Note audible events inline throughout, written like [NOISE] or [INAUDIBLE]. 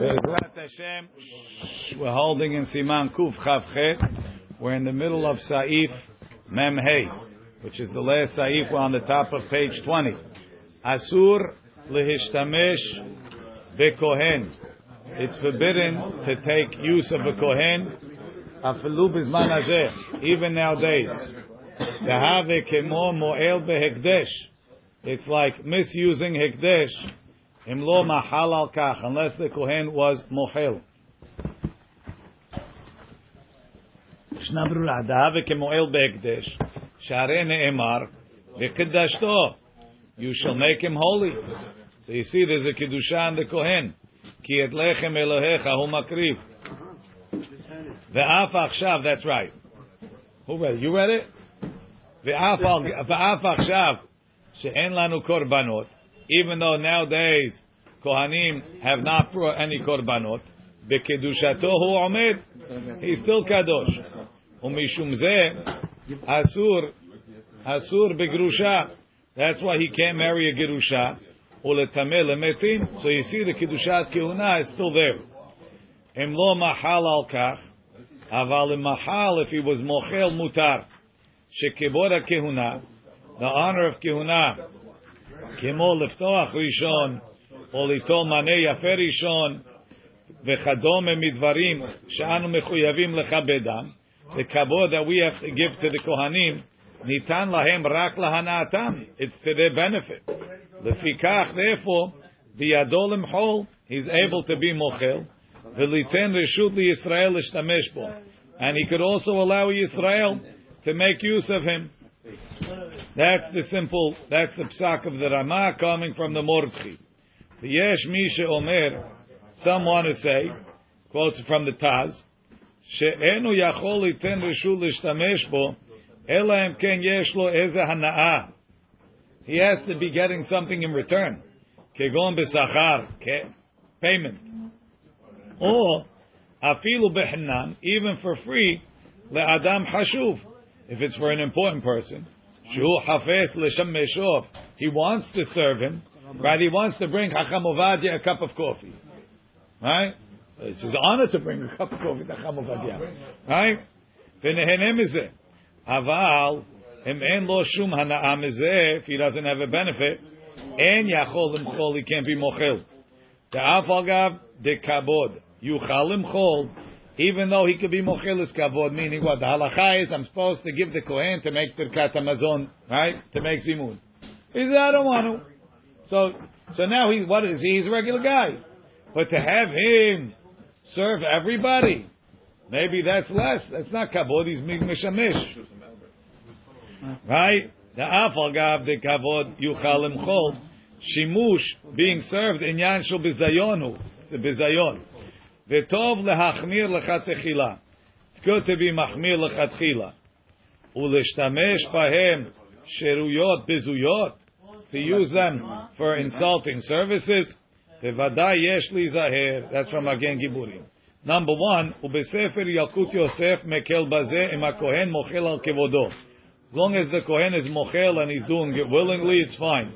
We're holding in Siman Kuf Chavchet. We're in the middle of Saif Mem Hey, which is the last Saif. We're on the top of page 20. Asur lehishtamesh bekohen. It's forbidden to take use of a kohen. Afilu bizman hazeh, even nowadays. Tehave kemo mo'el behekdesh. It's like misusing hekdesh Im lo mahal al kach, unless the kohen was mohel. ישנה ברורה, דהווה כמועל בהקדש, שהרי נאמר, וקדשתו, you shall make him holy. So you see there's a kedusha in the kohen, כי את לחם אלוהיך הוא מקריב. ואף עכשיו, that's right. Who read it? You read it? ואף עכשיו, שאין לנו קורבנות, even though nowadays Kohanim have not brought any korbanot, bekedushato hu omed, he's still kadosh. Umishum zeh, asur, asur begrusha. That's why he can't marry a gerusha. Uletameh lemetim. So you see the kedushat kehuna is still there. Em lo mahal al kach, aval mahal if he was mochel mutar. Shekebora kehuna, the honor of kehuna כמו לפתוח ראשון, או ליטול מנה יפה ראשון, וכדומה מדברים שאנו מחויבים לכבדם, the kavod that we have to give to the kohanim, ניתן להם רק להנאתם. It's to their benefit. לפיכך, therefore, בידו למחול, he's able to be mochel, וליתן רשות לישראל להשתמש בו. And he could also allow Israel to make use of him. That's the simple, that's the psak of the Rama coming from the Mordechai. The Yesh Misha Omer, some want to say, quotes from the Taz, שאינו יכול ליתן רשות להשתמש בו, אלא אם כן He has to be getting something in return. כגון בשכר, payment. Or, אפילו בחינם, even for free, לאדם חשוב, if it's for an important person. He wants to serve him, right? He wants to bring Chacham a cup of coffee, right? It's his honor to bring a cup of coffee to Chacham right? V'nehenem mizeh. Aval, im en lo shum hana'a mizeh, if he doesn't have a benefit, en yachol limchol, he can't be mochel. Ta'af agav de kabod. Yuchal limchol, even though he could be mochelis kavod, meaning what the halacha is, I'm supposed to give the kohen to make birkat hamazon, right? To make zimun. He said, I don't want to. So, so now he, what is he? He's a regular guy. But to have him serve everybody, maybe that's less. That's not kavod. He's mishamish, right? The afal gav the kavod yuchal chol shimush being served in yan shel bizayonu, the bizayon. V'tov lehachmir lechatechila. It's good to be machmir lechatchila. Uleshtamesh bahem sheruyot bizuyot. To use them for insulting services. Bevadai yesh li zaher. That's from Magen Giburim. Number one, ubesefer Yalkut Yosef mekel bazeh im kohen mochel al kevodo. As long as the kohen is mochel and he's doing it willingly, it's fine.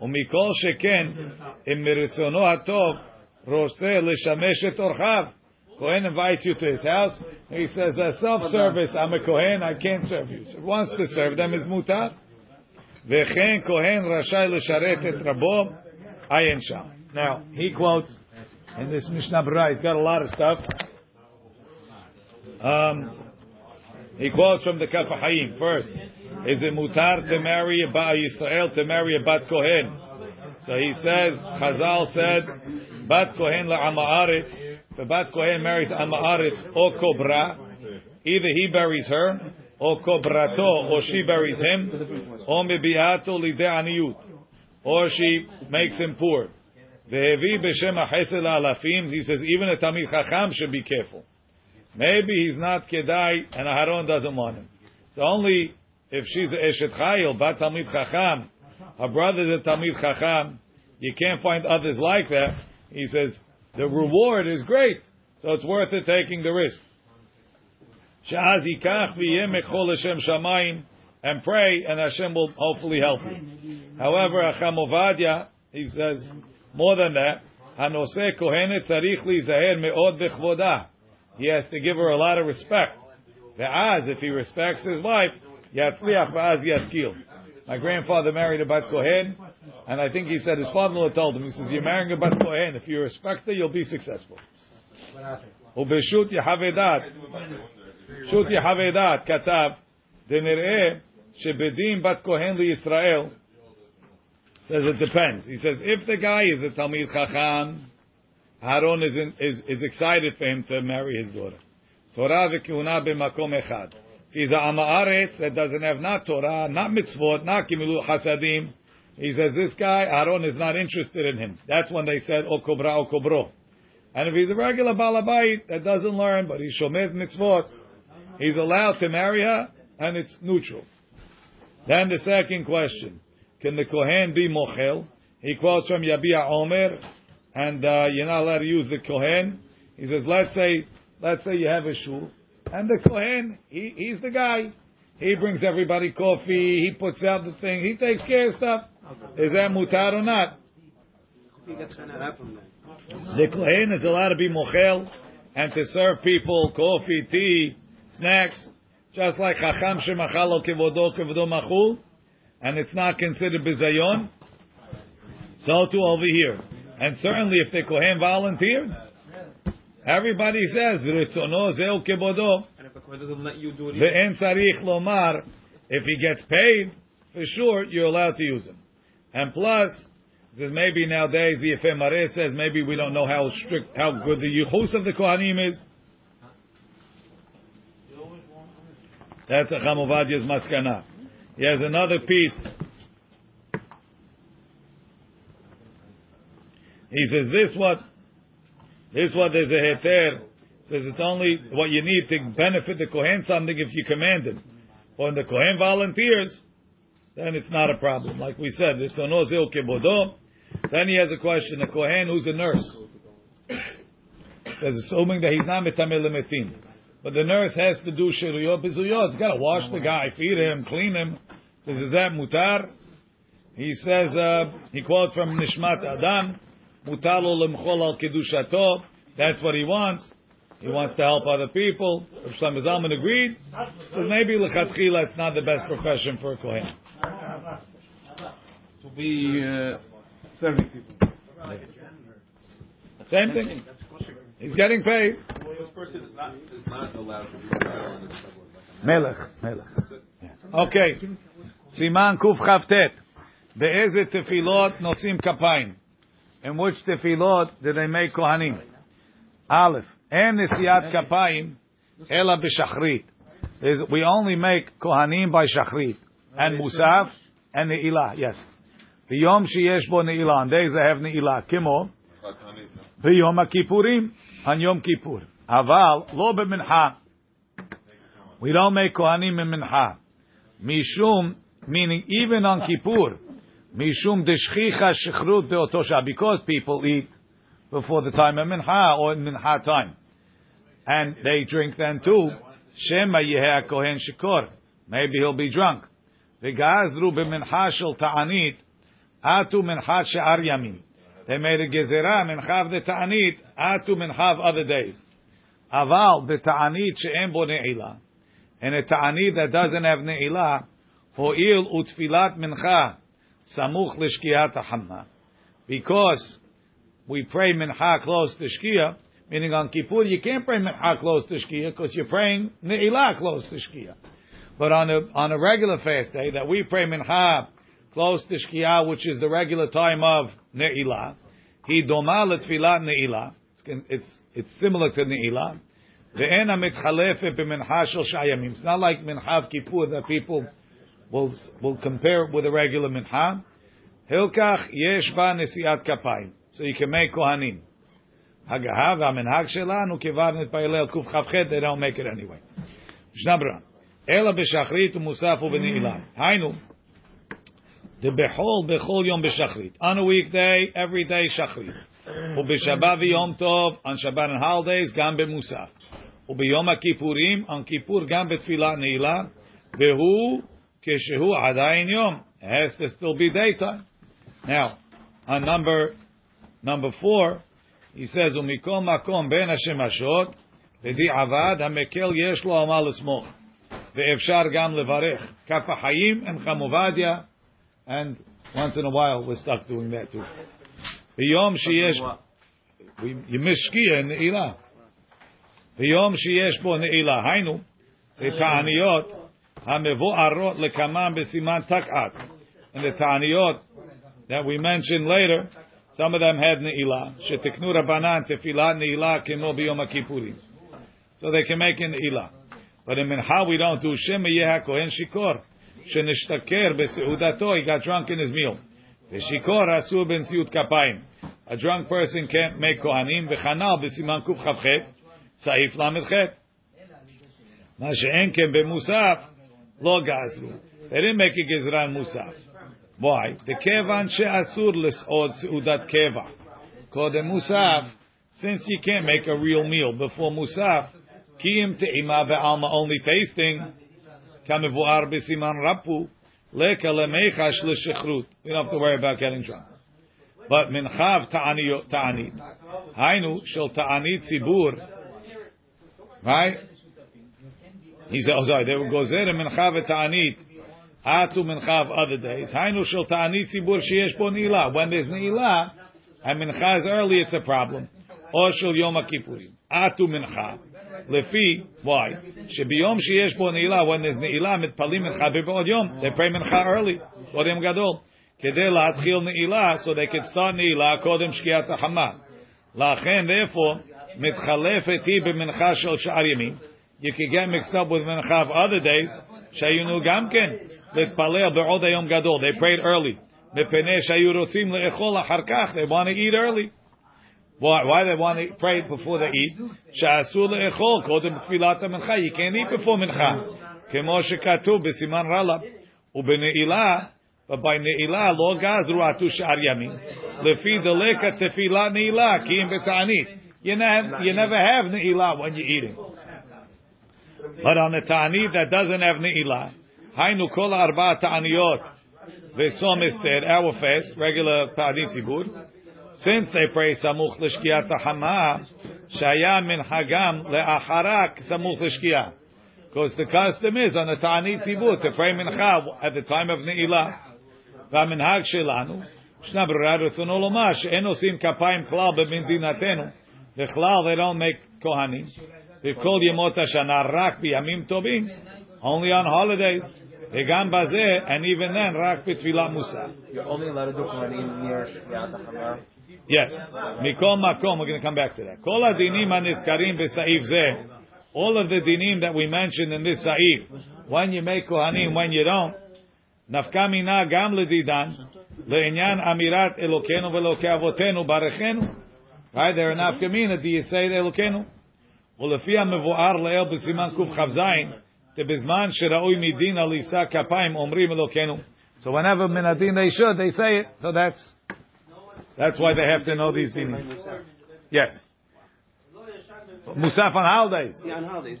Sheken im miritzono hatov Roseh l'shamesh et orchav. Kohen invites you to his house. He says, a self-service, I'm a Kohen, I can't serve you. So wants to serve them is mutar. V'chen Kohen rashai l'sharet et rabo ayin sham. Now, he quotes in this Mishnah Berurah, he's got a lot of stuff. Um, he quotes from the Kaf HaChaim. First, is it mutar to marry a Ba Yisrael, to marry a Bat Kohen? So he says, Chazal said, Bat Kohen la'ama'aretz, the Bat Kohen marries Ama'aretz or Kobra, either he buries her, or Kobrato, or she buries him, or Mebiato lide'aniyut, or she makes him poor. Ve'evi b'shem ha'chesed alafim, he says even a Tamid Chacham should be careful. Maybe he's not Kedai, and Aharon doesn't want him. So only if she's a Eshet Chayil, Bat Tamid Chacham, her brother's a Tamid Chacham, you can't find others like that, he says the reward is great, so it's worth it taking the risk. And pray, and Hashem will hopefully help you. However, Achamovadia, he says, more than that, Hanose Kohenet Me'od Bechvoda. He has to give her a lot of respect. The Az, if he respects his wife, Yatzliach Ve'az Yaskil. My grandfather married a Bat Kohen. And I think he said his father-in-law told him, he says, you're marrying a bat kohen. If you respect her, you'll be successful. ובשו"ת יחוה דעת, שו"ת יחוה דעת כתב, דנראה שבדין בת כהן לישראל, says it depends. He says, if the guy is a Talmid Chacham, Aaron is, is, is excited for him to marry his daughter. Torah v'kihuna b'makom echad. If he's a Amaaretz that doesn't have not Torah, not mitzvot, not gimilu hasadim, he says this guy, Aaron is not interested in him. That's when they said, O Kobra. And if he's a regular Balabait that doesn't learn, but he's Shomet mitzvot, he's allowed to marry her, and it's neutral. Then the second question. Can the Kohen be Mochel? He quotes from Yabia Omer, and uh, you're not allowed to use the Kohen. He says, let's say, let's say you have a shul, and the Kohen, he, he's the guy. He brings everybody coffee, he puts out the thing, he takes care of stuff. Is that mutar or not? The Kohen is allowed to be Mochel, and to serve people coffee, tea, snacks, just like Chacham Shemachalo Kevodo Kevodo Machul and it's not considered bizayon, so too over here. And certainly if the Kohen volunteered, everybody says, Ritzono zeu kebodo. The tzarich lomar, if he gets paid, for sure, you're allowed to use him. And plus, says maybe nowadays the Efemare says maybe we don't know how strict, how good the Yichus of the Kohanim is. That's a Chamovadia's maskana. He has another piece. He says this what this what there's a heter says it's only what you need to benefit the Kohen something if you command him. When the Kohen volunteers, then it's not a problem. Like we said, it's no zil kebodo. Then he has a question: a Kohen who's a nurse [CLEARS THROAT] says assuming that he's not metamel metim. But the nurse has to do shiruyot bizuyot. He's got to wash the guy, feed him, clean him. Says, is that mutar? He says, uh, he quotes from Nishmat Adam, mutar lo al kedushato. That's what he wants. He wants to help other people. Rav Shlomo Zalman agreed. So maybe lechatchila, it's not the best profession for a kohen. To be uh, serving people. Same thing. He's getting paid. This person is not, is not allowed to be Melech. Melech. Okay. Siman Kuf Chavtet. Be'ezet tefilot nosim kapayim. In which tefilot did they make kohanim? Aleph and nesiyat kapayim ela b'shachrit. Is we only make kohanim by shachrit and musaf and ne'ilah. Yes, v'yom sheyesh bo ne'ilah. On days they have ne'ilah. Kimo v'yom kippurim on Yom Kippur. Aval lo b'mincha. We don't make kohanim in mincha. Mishum meaning even on Kippur. Mishum deshchicha shechrut otosha Because people eat before the time of Mincha or in Mincha time. And they drink then too. Shema yeheh kohen shikor. Maybe he'll be drunk. V'gazru b'mincha shel ta'anit, atu mincha she'ar yamim. They made a gezerah, mincha the ta'anit, atu mincha other days. Aval, the ta'anit she'en bo ne'ilah and a ta'anit that doesn't have ne'ilah, ho'il utfilat mincha, samuch l'shkiyat hamma. Because we pray mincha close to shkia, meaning on Kippur you can't pray mincha close to shkia because you're praying ne'ilah close to shkia. But on a on a regular fast day that we pray mincha close to shkia, which is the regular time of ne'ilah, he doma letfilah ne'ilah. It's it's similar to ne'ilah. Ve'ena mitchalefet b'mincha shel. It's not like mincha of Kippur that people will will compare with a regular mincha. Hilkach yesh ba nesiat kapayim. So you can make kohanim. Hagahav amenhag shelanu kivarnet pa'ilel kuf chavchet. They don't make it anyway. Mishnah Berurah. Ela b'shachrit u'musaf u'b'ne'ilah. Hainu. The behol bechol yom b'shachrit. On a weekday, every day shachrit. U'b'shabbat v'yom tov. On Shabbat and holidays, gam b'musaf. u'b'yom הכיפורים, on כיפור גם בתפילה נעילה, והוא כשהוא עדיין יום, has to still be daytime. Now, on number number four, He says, "Umikol makom ben hashemashot b'di'avad hamekel yesh lo amal l'smoch ve'efshar gam levarech kaf ha'chayim and chamovadia and once in a while we're stuck doing that too. V'yom sheyesh we you mishkia in ne'ilah. V'yom sheyesh bo ne'ilah haynu ותעניות המבוארות לקמם בסימן תקעת. And the ta'aniyot that we mentioned later, Some of them had ne'ilah. Shetiknu rabbanan tefilah ne'ilah kimo biyom. So they can make an ilah. But in Mincha we don't do Shem Yeha Kohen Shikor. Shenishtaker beseudato, he got drunk in his meal. Veshikor asur ben siut kapayim. A drunk person can't make Kohanim. Vechanal besiman kuf chavchet. Saif lamedchet. Ma she'en ken lo gazru. They didn't make a gizran musaf. Why? The kevan she'asur les'od seudat keva. Kodem musaf, since you can't make a real meal before musaf, kiyim te'ima ve'alma only tasting, kamevuar b'siman rapu, leka lemechash l'shechrut. We don't have to worry about getting drunk. But minchav ta'anit. Hainu shel ta'anit zibur. Right? He said, oh sorry, there goes there minchav ta'anit. Atu mincha of other days. Hainu shel ta'ani tzibur sheyesh bo ni'ilah. When there's ni'ilah, and mincha is early, it's a problem. Or shel yom kippurim. Atu mincha. Lefi, why? Shebiyom sheyesh bo ni'ilah. When there's ni'ilah, mitpalim mincha b'od yom. They pray mincha early. Kodem gadol. Kedei la'atchil ni'ilah, so they can start ni'ilah kodem shkiat ha'chama. La'achen, therefore, mitchalefet hi b'mincha shel sha'ar yamin. You can get mixed up with mincha of other days. Shayunu gamken. They prayed early. They want to eat early. Why? Why they want to pray before they eat? Sha'asur le'echol kodem tfilat mincha. You can't eat before mincha. Kemo shekatuv b'siman ralab. U'bene'ilah. But by ne'ilah, lo gazru atu sh'ar yamin. Lefi deleka tefilat ne'ilah. Ki'im b'ta'anit. You never, you never have ne'ilah when you're eating. But on the ta'anit that doesn't have ne'ilah, hainu kol arba ta'aniyot, v'som ister, our fast, regular ta'anit zibur, since they pray samuch l'shkiyat ha'hama, shaya min hagam le'acharak samuch l'shkiyah. Because the custom is on the ta'anit zibur to pray mincha at the time of ne'ilah. והמנהג שלנו, ישנה ברירה רצונו לומר שאין עושים כפיים כלל במדינתנו, בכלל they don't make כהנים. V'kol yemot hashana rak b'yamim tovim, only on holidays. V'gam bazeh, and even then rak b'tfilat musa. You're only allowed to do Kohanim near Shkiat HaChamar. Yes. Mikol makom, we're going to come back to that. Kol adinim aniskarim b'sa'if zeh, all of the dinim that we mentioned in this sa'if, when you make kohanim, when you don't, nafka mina gam ledidan, le'inyan amirat elokenu ve'elokei avotenu barechenu. Right, there are nafka mina, do you say elokenu? ולפי המבואר לעיל בסימן קכ"ז, Debizman shira'ui midin alisa kapaim omrim elokenu. So whenever minadin they should, they say it. So that's that's why they have to know these things. Yes. Musaf on holidays. Yeah, on holidays.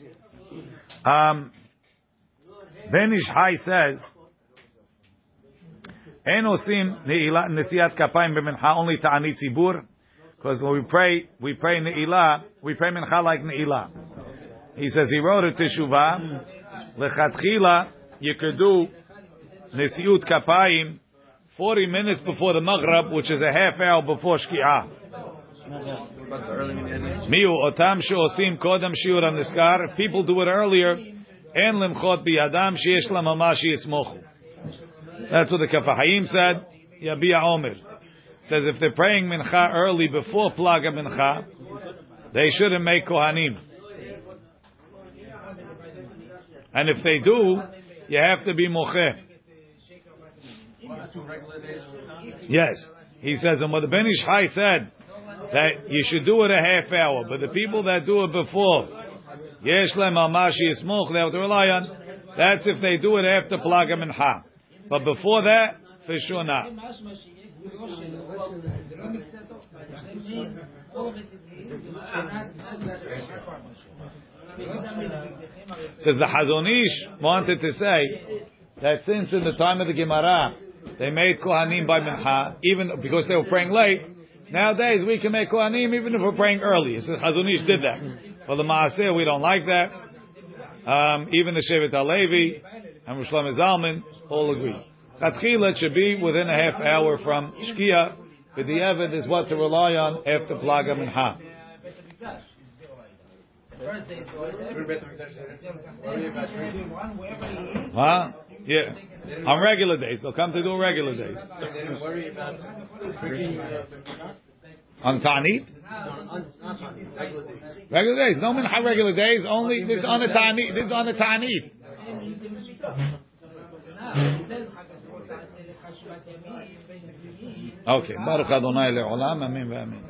Yeah. Um, says, "En osim neilat nesiat kapaim only ta'anit zibur." Because when we pray, we pray Ne'ilah, we pray Mincha like Ne'ilah. He says he wrote a Teshuvah, Lechatchila, you could do Nesiut Kapayim 40 minutes before the Maghrib, which is a half hour before early. Miu otam she'osim kodam shiur niskar. If people do it earlier, en limchot biyadam sheyesh lam mamash yismochu. That's what the Kaf HaChaim said. Yabia Omer says if they're praying mincha early before plaga mincha, they shouldn't make kohanim. And if they do, you have to be mocheh. Yes, he says, and what the Ben said that you should do it a half hour, but the people that do it before, yesh lem amashi yismoch, they have to rely on. That's if they do it after plagam and ha, But before that, for sure not. Says the Chazon Ish wanted to say that since in the time of the Gemara they made Kohanim by Mincha, even because they were praying late, Nowadays we can make Kohanim even if we're praying early. It says Chazon Ish did that. For the Maaseh we don't like that. Um, even the Shevet HaLevi and Rosh Zalman all agree. Chatchila should be within a half hour from Shkia. But the Evid is what to rely on after Plaga Mincha. Huh? Yeah. On regular days. They'll come to do regular days. On Ta'anit? Regular days. No mincha regular days. Only this on the Ta'anit. This on the Ta'anit. Okay. Baruch Adonai le'olam. Amen ve'amen.